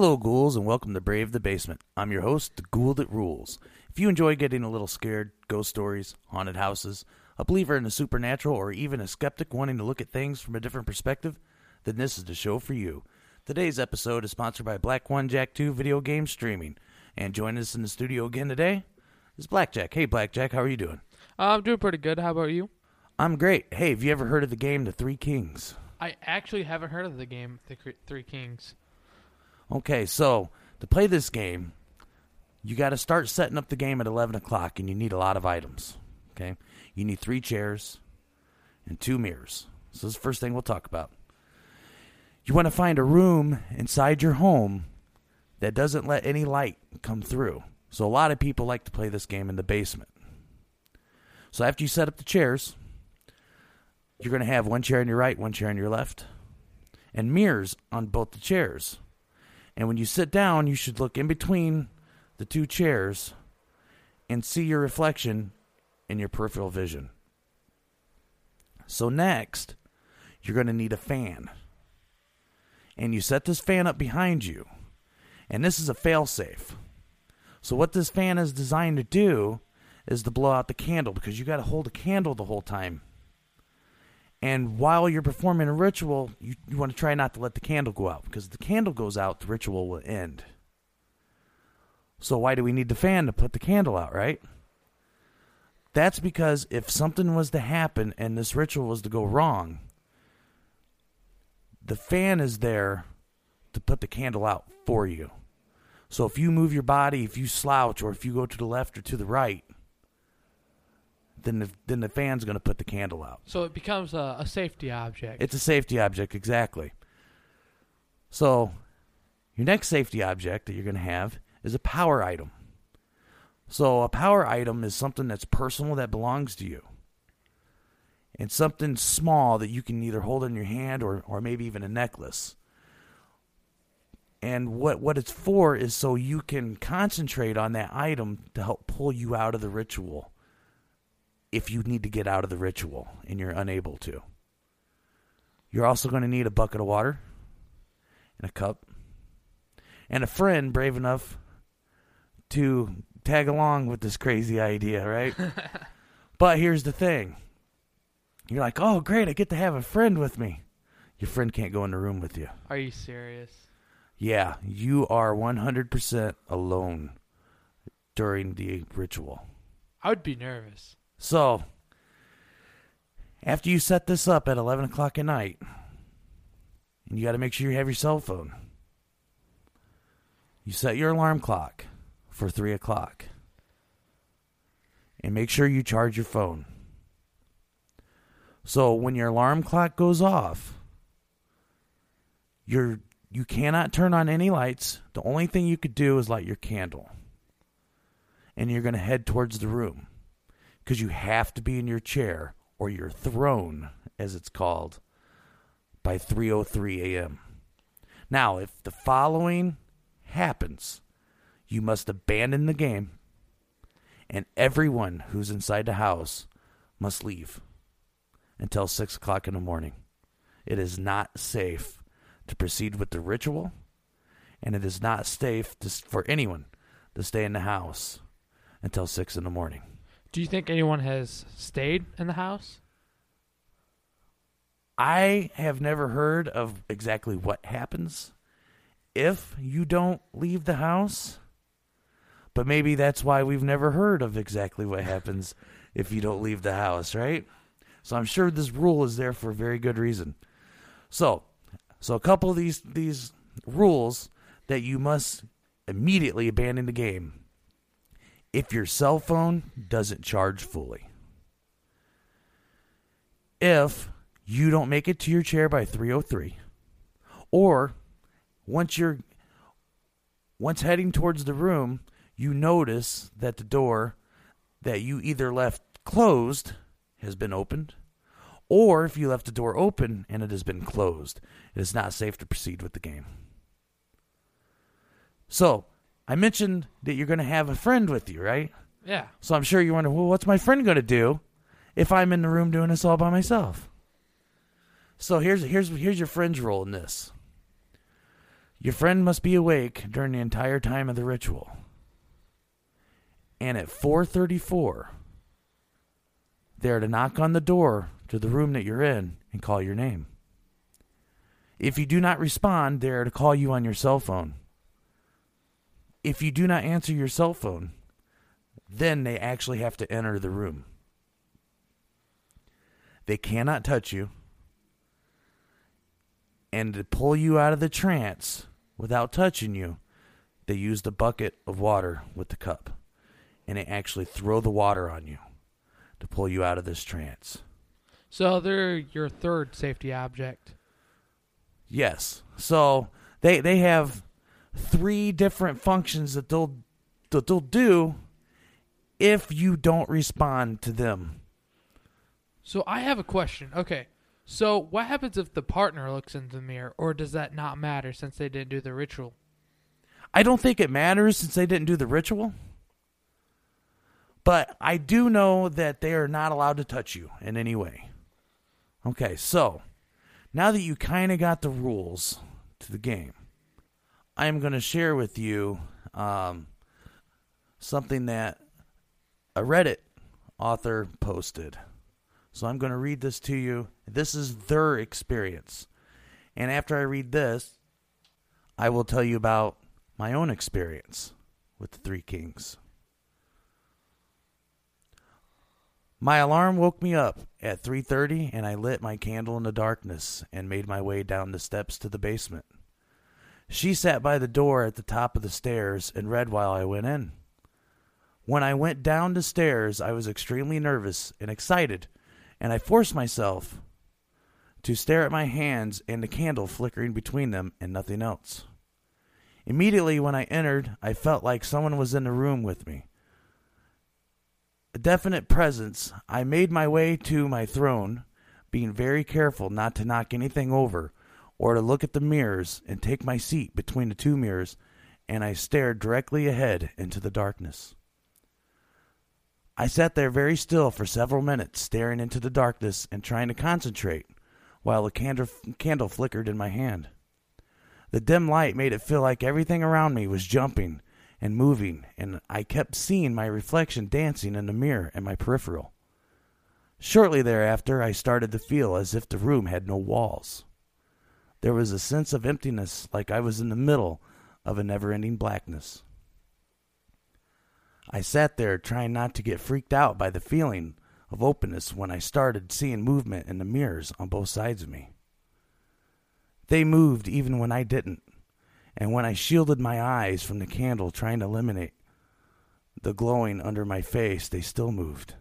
Hello, ghouls, and welcome to Brave the Basement. I'm your host, the Ghoul That Rules. If you enjoy getting a little scared, ghost stories, haunted houses, a believer in the supernatural, or even a skeptic wanting to look at things from a different perspective, then this is the show for you. Today's episode is sponsored by Black One Jack 2 Video Game Streaming. And joining us in the studio again today is Blackjack. Hey, Blackjack, how are you doing? Uh, I'm doing pretty good. How about you? I'm great. Hey, have you ever heard of the game The Three Kings? I actually haven't heard of the game The Three Kings. Okay, so to play this game, you got to start setting up the game at 11 o'clock, and you need a lot of items. Okay, you need three chairs and two mirrors. So this is the first thing we'll talk about. You want to find a room inside your home that doesn't let any light come through. So a lot of people like to play this game in the basement. So after you set up the chairs, you're going to have one chair on your right, one chair on your left, and mirrors on both the chairs. And when you sit down, you should look in between the two chairs and see your reflection in your peripheral vision. So, next, you're going to need a fan. And you set this fan up behind you. And this is a failsafe. So, what this fan is designed to do is to blow out the candle because you got to hold a candle the whole time. And while you're performing a ritual, you, you want to try not to let the candle go out because if the candle goes out, the ritual will end. So, why do we need the fan to put the candle out, right? That's because if something was to happen and this ritual was to go wrong, the fan is there to put the candle out for you. So, if you move your body, if you slouch, or if you go to the left or to the right, then the, then the fan's going to put the candle out. So it becomes a, a safety object. It's a safety object, exactly. So, your next safety object that you're going to have is a power item. So, a power item is something that's personal that belongs to you. And something small that you can either hold in your hand or, or maybe even a necklace. And what, what it's for is so you can concentrate on that item to help pull you out of the ritual if you need to get out of the ritual and you're unable to. You're also going to need a bucket of water and a cup and a friend brave enough to tag along with this crazy idea, right? but here's the thing you're like, oh, great, I get to have a friend with me. Your friend can't go in the room with you. Are you serious? Yeah, you are 100% alone during the ritual. I would be nervous. So, after you set this up at 11 o'clock at night, and you got to make sure you have your cell phone, you set your alarm clock for 3 o'clock. And make sure you charge your phone. So, when your alarm clock goes off, you're, you cannot turn on any lights. The only thing you could do is light your candle. And you're going to head towards the room because you have to be in your chair or your throne, as it's called, by 3:03 a.m. Now, if the following happens, you must abandon the game, and everyone who's inside the house must leave until six o'clock in the morning. It is not safe to proceed with the ritual, and it is not safe to, for anyone to stay in the house until six in the morning. Do you think anyone has stayed in the house? I have never heard of exactly what happens if you don't leave the house. But maybe that's why we've never heard of exactly what happens if you don't leave the house, right? So I'm sure this rule is there for a very good reason. So, so a couple of these these rules that you must immediately abandon the game if your cell phone doesn't charge fully. If you don't make it to your chair by 303 or once you're once heading towards the room, you notice that the door that you either left closed has been opened or if you left the door open and it has been closed, it is not safe to proceed with the game. So, I mentioned that you're going to have a friend with you, right? Yeah. So I'm sure you're wondering, well, what's my friend going to do if I'm in the room doing this all by myself? So here's here's here's your friend's role in this. Your friend must be awake during the entire time of the ritual. And at 4:34, they're to knock on the door to the room that you're in and call your name. If you do not respond, they're to call you on your cell phone. If you do not answer your cell phone, then they actually have to enter the room. They cannot touch you. And to pull you out of the trance without touching you, they use the bucket of water with the cup. And they actually throw the water on you to pull you out of this trance. So they're your third safety object. Yes. So they they have three different functions that they'll that they'll do if you don't respond to them. So I have a question. Okay. So what happens if the partner looks in the mirror, or does that not matter since they didn't do the ritual? I don't think it matters since they didn't do the ritual. But I do know that they are not allowed to touch you in any way. Okay, so now that you kind of got the rules to the game, I am going to share with you um, something that a Reddit author posted. So I'm going to read this to you. This is their experience. And after I read this, I will tell you about my own experience with the Three Kings. My alarm woke me up at 3:30 and I lit my candle in the darkness and made my way down the steps to the basement. She sat by the door at the top of the stairs and read while I went in. When I went down the stairs, I was extremely nervous and excited, and I forced myself to stare at my hands and the candle flickering between them and nothing else. Immediately when I entered, I felt like someone was in the room with me a definite presence, I made my way to my throne, being very careful not to knock anything over or to look at the mirrors and take my seat between the two mirrors, and I stared directly ahead into the darkness. I sat there very still for several minutes, staring into the darkness and trying to concentrate while the candle, candle flickered in my hand. The dim light made it feel like everything around me was jumping and moving, and I kept seeing my reflection dancing in the mirror and my peripheral. Shortly thereafter, I started to feel as if the room had no walls. There was a sense of emptiness, like I was in the middle of a never ending blackness. I sat there trying not to get freaked out by the feeling of openness when I started seeing movement in the mirrors on both sides of me. They moved even when I didn't and when I shielded my eyes from the candle, trying to eliminate the glowing under my face, they still moved.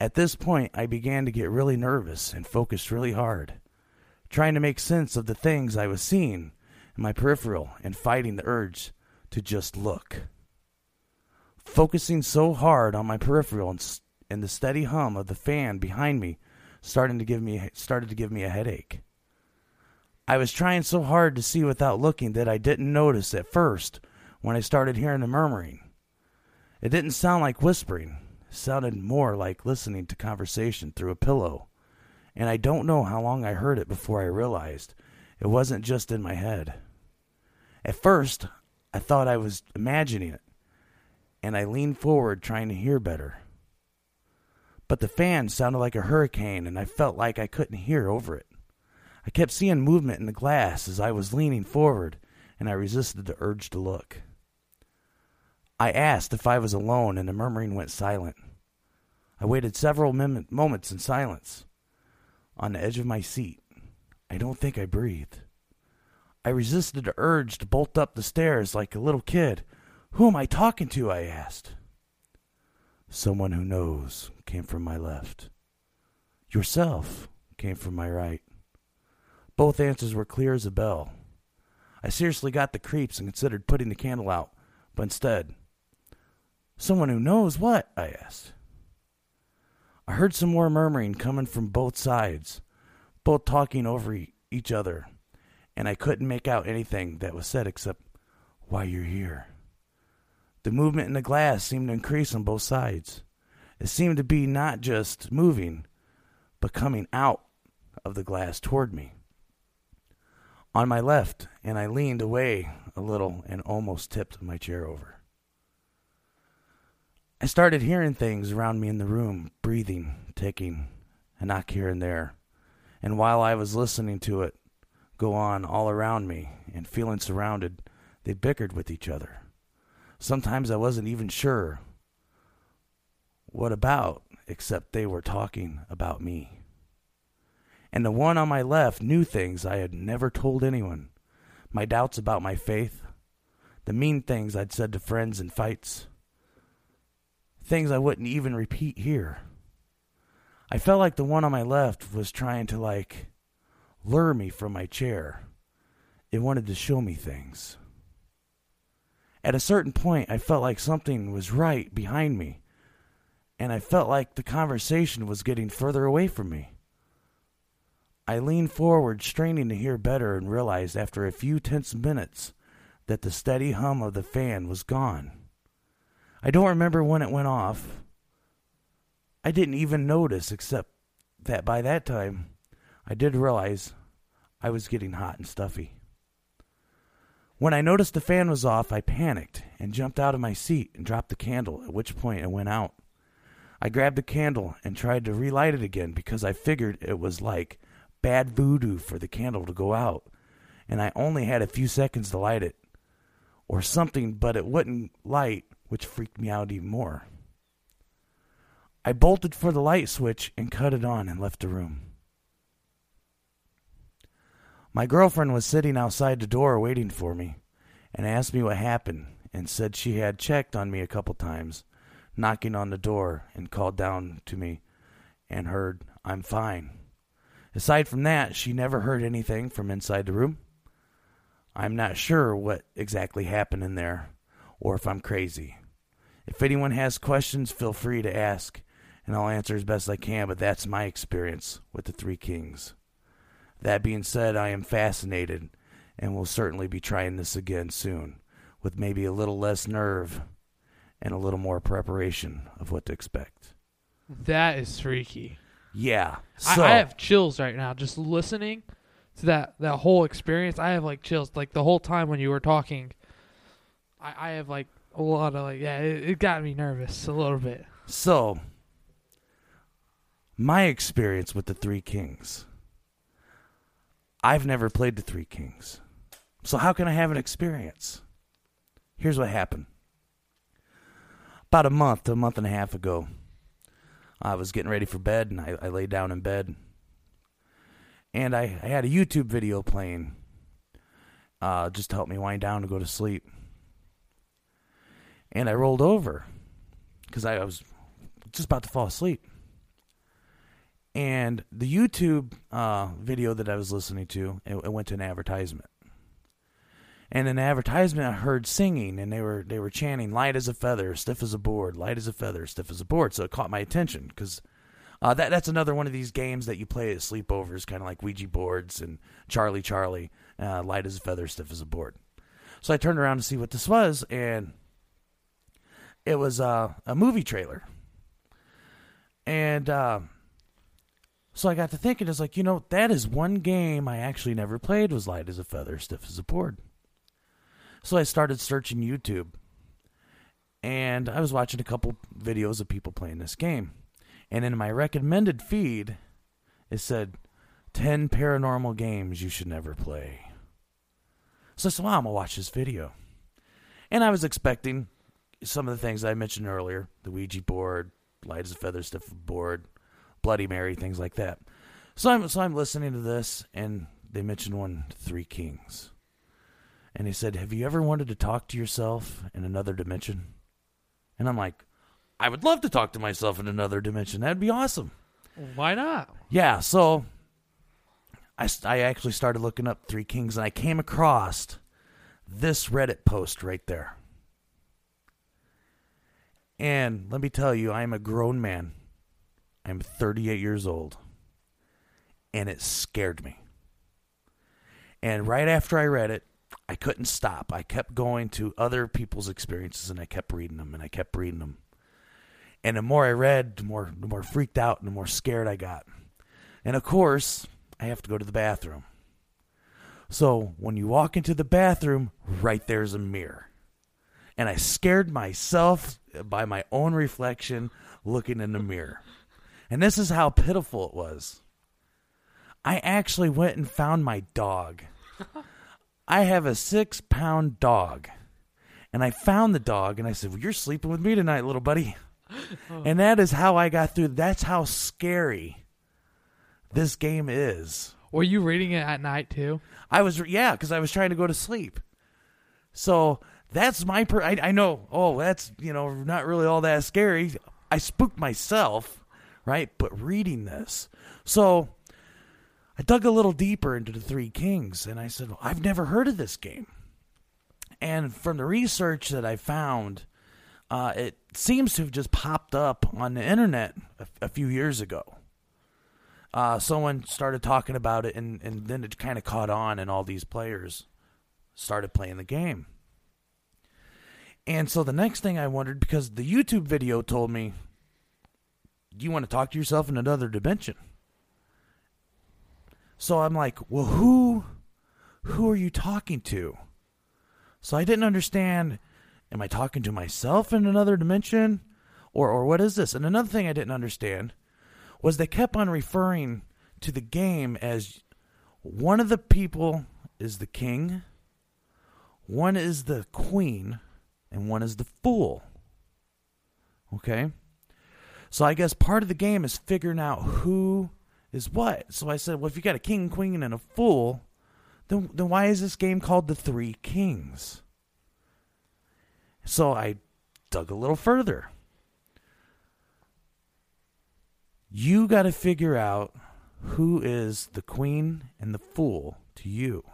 At this point, I began to get really nervous and focused really hard, trying to make sense of the things I was seeing in my peripheral and fighting the urge to just look. Focusing so hard on my peripheral and, and the steady hum of the fan behind me starting to give me started to give me a headache. I was trying so hard to see without looking that I didn't notice at first when I started hearing the murmuring. It didn't sound like whispering, it sounded more like listening to conversation through a pillow. And I don't know how long I heard it before I realized it wasn't just in my head. At first, I thought I was imagining it, and I leaned forward trying to hear better. But the fan sounded like a hurricane, and I felt like I couldn't hear over it. I kept seeing movement in the glass as I was leaning forward, and I resisted the urge to look. I asked if I was alone, and the murmuring went silent. I waited several moments in silence. On the edge of my seat, I don't think I breathed. I resisted the urge to bolt up the stairs like a little kid. Who am I talking to? I asked. Someone who knows came from my left. Yourself came from my right. Both answers were clear as a bell. I seriously got the creeps and considered putting the candle out, but instead, someone who knows what? I asked. I heard some more murmuring coming from both sides, both talking over e- each other, and I couldn't make out anything that was said except, Why you're here. The movement in the glass seemed to increase on both sides. It seemed to be not just moving, but coming out of the glass toward me. on my left, and I leaned away a little and almost tipped my chair over. I started hearing things around me in the room, breathing, ticking, a knock here and there. And while I was listening to it go on all around me and feeling surrounded, they bickered with each other. Sometimes I wasn't even sure what about, except they were talking about me. And the one on my left knew things I had never told anyone my doubts about my faith, the mean things I'd said to friends in fights, things I wouldn't even repeat here. I felt like the one on my left was trying to, like, lure me from my chair. It wanted to show me things. At a certain point, I felt like something was right behind me, and I felt like the conversation was getting further away from me. I leaned forward, straining to hear better, and realized after a few tense minutes that the steady hum of the fan was gone. I don't remember when it went off. I didn't even notice, except that by that time, I did realize I was getting hot and stuffy. When I noticed the fan was off, I panicked and jumped out of my seat and dropped the candle, at which point it went out. I grabbed the candle and tried to relight it again because I figured it was like bad voodoo for the candle to go out, and I only had a few seconds to light it. Or something, but it wouldn't light, which freaked me out even more. I bolted for the light switch and cut it on and left the room. My girlfriend was sitting outside the door waiting for me and asked me what happened and said she had checked on me a couple times, knocking on the door and called down to me and heard, I'm fine. Aside from that, she never heard anything from inside the room. I'm not sure what exactly happened in there or if I'm crazy. If anyone has questions, feel free to ask, and I'll answer as best I can, but that's my experience with the Three Kings. That being said, I am fascinated and will certainly be trying this again soon with maybe a little less nerve and a little more preparation of what to expect. That is freaky. Yeah. I, I have chills right now just listening to that that whole experience. I have like chills like the whole time when you were talking. I, I have like a lot of like yeah, it, it got me nervous a little bit. so my experience with the Three Kings. I've never played the Three Kings. So how can I have an experience? Here's what happened. About a month, a month and a half ago, I was getting ready for bed and I, I laid down in bed. And I, I had a YouTube video playing uh, just to help me wind down to go to sleep. And I rolled over because I was just about to fall asleep. And the YouTube uh, video that I was listening to, it, it went to an advertisement. And the advertisement, I heard singing, and they were they were chanting "light as a feather, stiff as a board, light as a feather, stiff as a board." So it caught my attention because uh, that that's another one of these games that you play at sleepovers, kind of like Ouija boards and Charlie Charlie, uh, light as a feather, stiff as a board. So I turned around to see what this was, and it was uh, a movie trailer. And uh, so I got to thinking, it's like you know that is one game I actually never played was light as a feather, stiff as a board. So I started searching YouTube, and I was watching a couple videos of people playing this game. And in my recommended feed, it said 10 paranormal games you should never play. So I said, well, I'm going to watch this video. And I was expecting some of the things I mentioned earlier the Ouija board, light as a feather, stuff board, Bloody Mary, things like that. So I'm, so I'm listening to this, and they mentioned one, Three Kings. And he said, Have you ever wanted to talk to yourself in another dimension? And I'm like, I would love to talk to myself in another dimension. That'd be awesome. Why not? Yeah, so I, I actually started looking up Three Kings and I came across this Reddit post right there. And let me tell you, I am a grown man. I'm 38 years old. And it scared me. And right after I read it, I couldn't stop. I kept going to other people's experiences and I kept reading them and I kept reading them. And the more I read, the more the more freaked out and the more scared I got. And of course, I have to go to the bathroom. So when you walk into the bathroom, right there's a mirror. And I scared myself by my own reflection looking in the mirror. And this is how pitiful it was. I actually went and found my dog. I have a six pound dog. And I found the dog and I said, Well, you're sleeping with me tonight, little buddy. And that is how I got through. That's how scary this game is. Were you reading it at night too? I was, yeah, because I was trying to go to sleep. So that's my, per- I, I know, oh, that's, you know, not really all that scary. I spooked myself, right? But reading this. So I dug a little deeper into the Three Kings and I said, well, I've never heard of this game. And from the research that I found, uh, it seems to have just popped up on the internet a, a few years ago. Uh, someone started talking about it, and, and then it kind of caught on, and all these players started playing the game. And so the next thing I wondered, because the YouTube video told me, you want to talk to yourself in another dimension? So I'm like, well, who, who are you talking to? So I didn't understand. Am I talking to myself in another dimension, or or what is this? And another thing I didn't understand was they kept on referring to the game as one of the people is the king, one is the queen, and one is the fool. Okay? So I guess part of the game is figuring out who is what. So I said, well, if you got a king, queen, and a fool, then, then why is this game called The Three Kings? So I dug a little further. You got to figure out who is the queen and the fool to you.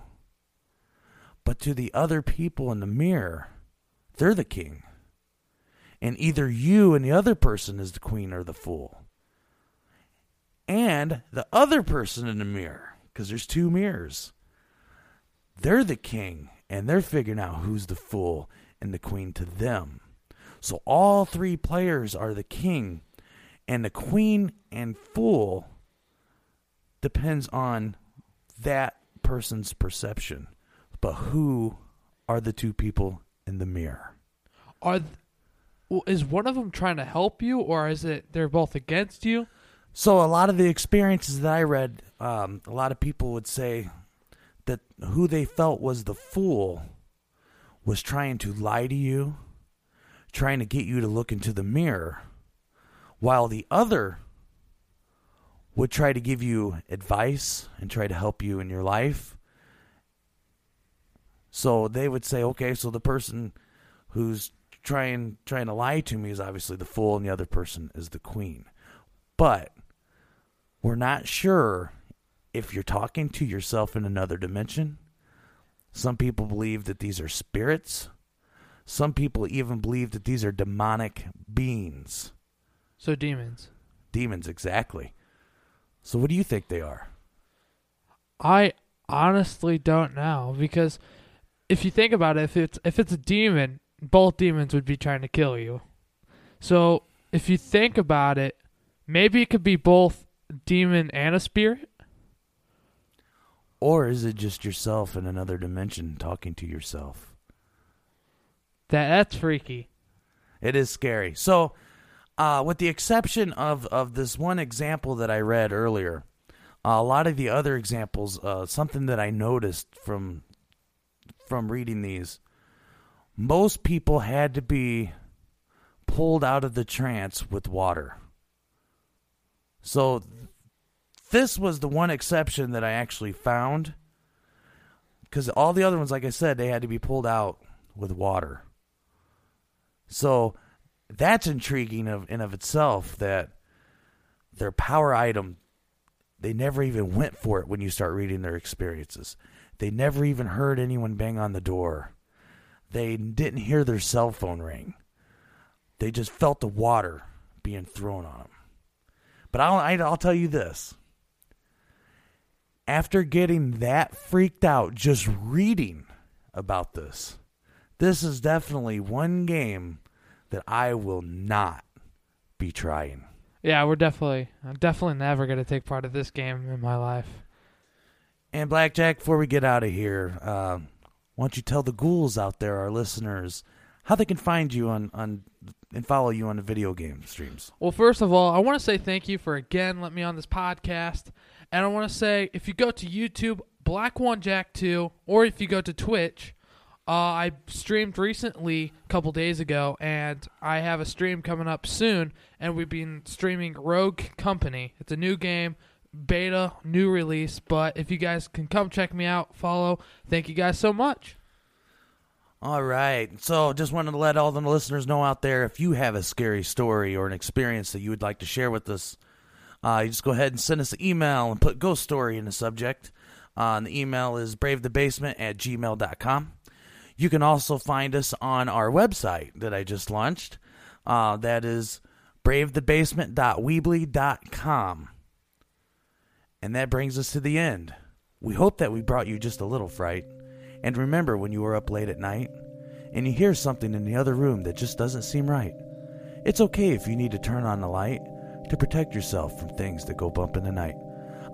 But to the other people in the mirror, they're the king. And either you and the other person is the queen or the fool. And the other person in the mirror, because there's two mirrors, they're the king and they're figuring out who's the fool and the queen to them. So all three players are the king, and the queen and fool depends on that person's perception. But who are the two people in the mirror? Are th- well, is one of them trying to help you, or is it they're both against you? So a lot of the experiences that I read, um, a lot of people would say that who they felt was the fool was trying to lie to you, trying to get you to look into the mirror, while the other would try to give you advice and try to help you in your life. So they would say, okay, so the person who's trying trying to lie to me is obviously the fool and the other person is the queen. But we're not sure if you're talking to yourself in another dimension. Some people believe that these are spirits. Some people even believe that these are demonic beings. So demons. Demons, exactly. So, what do you think they are? I honestly don't know because if you think about it, if it's if it's a demon, both demons would be trying to kill you. So if you think about it, maybe it could be both demon and a spirit. Or is it just yourself in another dimension talking to yourself? That that's freaky. It is scary. So, uh, with the exception of, of this one example that I read earlier, uh, a lot of the other examples, uh, something that I noticed from from reading these, most people had to be pulled out of the trance with water. So this was the one exception that I actually found because all the other ones, like I said, they had to be pulled out with water. So that's intriguing of in of itself that their power item they never even went for it when you start reading their experiences. They never even heard anyone bang on the door. They didn't hear their cell phone ring. They just felt the water being thrown on them. But I'll I'll tell you this. After getting that freaked out just reading about this, this is definitely one game that I will not be trying. Yeah, we're definitely I'm definitely never gonna take part of this game in my life. And Blackjack, before we get out of here, uh, why don't you tell the ghouls out there, our listeners, how they can find you on, on and follow you on the video game streams? Well, first of all, I want to say thank you for again letting me on this podcast. And I want to say if you go to YouTube, Black One Jack 2, or if you go to Twitch, uh, I streamed recently a couple days ago, and I have a stream coming up soon. And we've been streaming Rogue Company. It's a new game, beta, new release. But if you guys can come check me out, follow. Thank you guys so much. All right. So just wanted to let all the listeners know out there if you have a scary story or an experience that you would like to share with us, uh, you just go ahead and send us an email and put ghost story in the subject. Uh, the email is bravethebasement at gmail.com. You can also find us on our website that I just launched. Uh, that is bravethebasement.weebly.com. And that brings us to the end. We hope that we brought you just a little fright. And remember when you are up late at night and you hear something in the other room that just doesn't seem right. It's okay if you need to turn on the light to protect yourself from things that go bump in the night.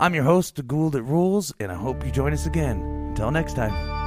I'm your host, The Ghoul That Rules, and I hope you join us again. Until next time.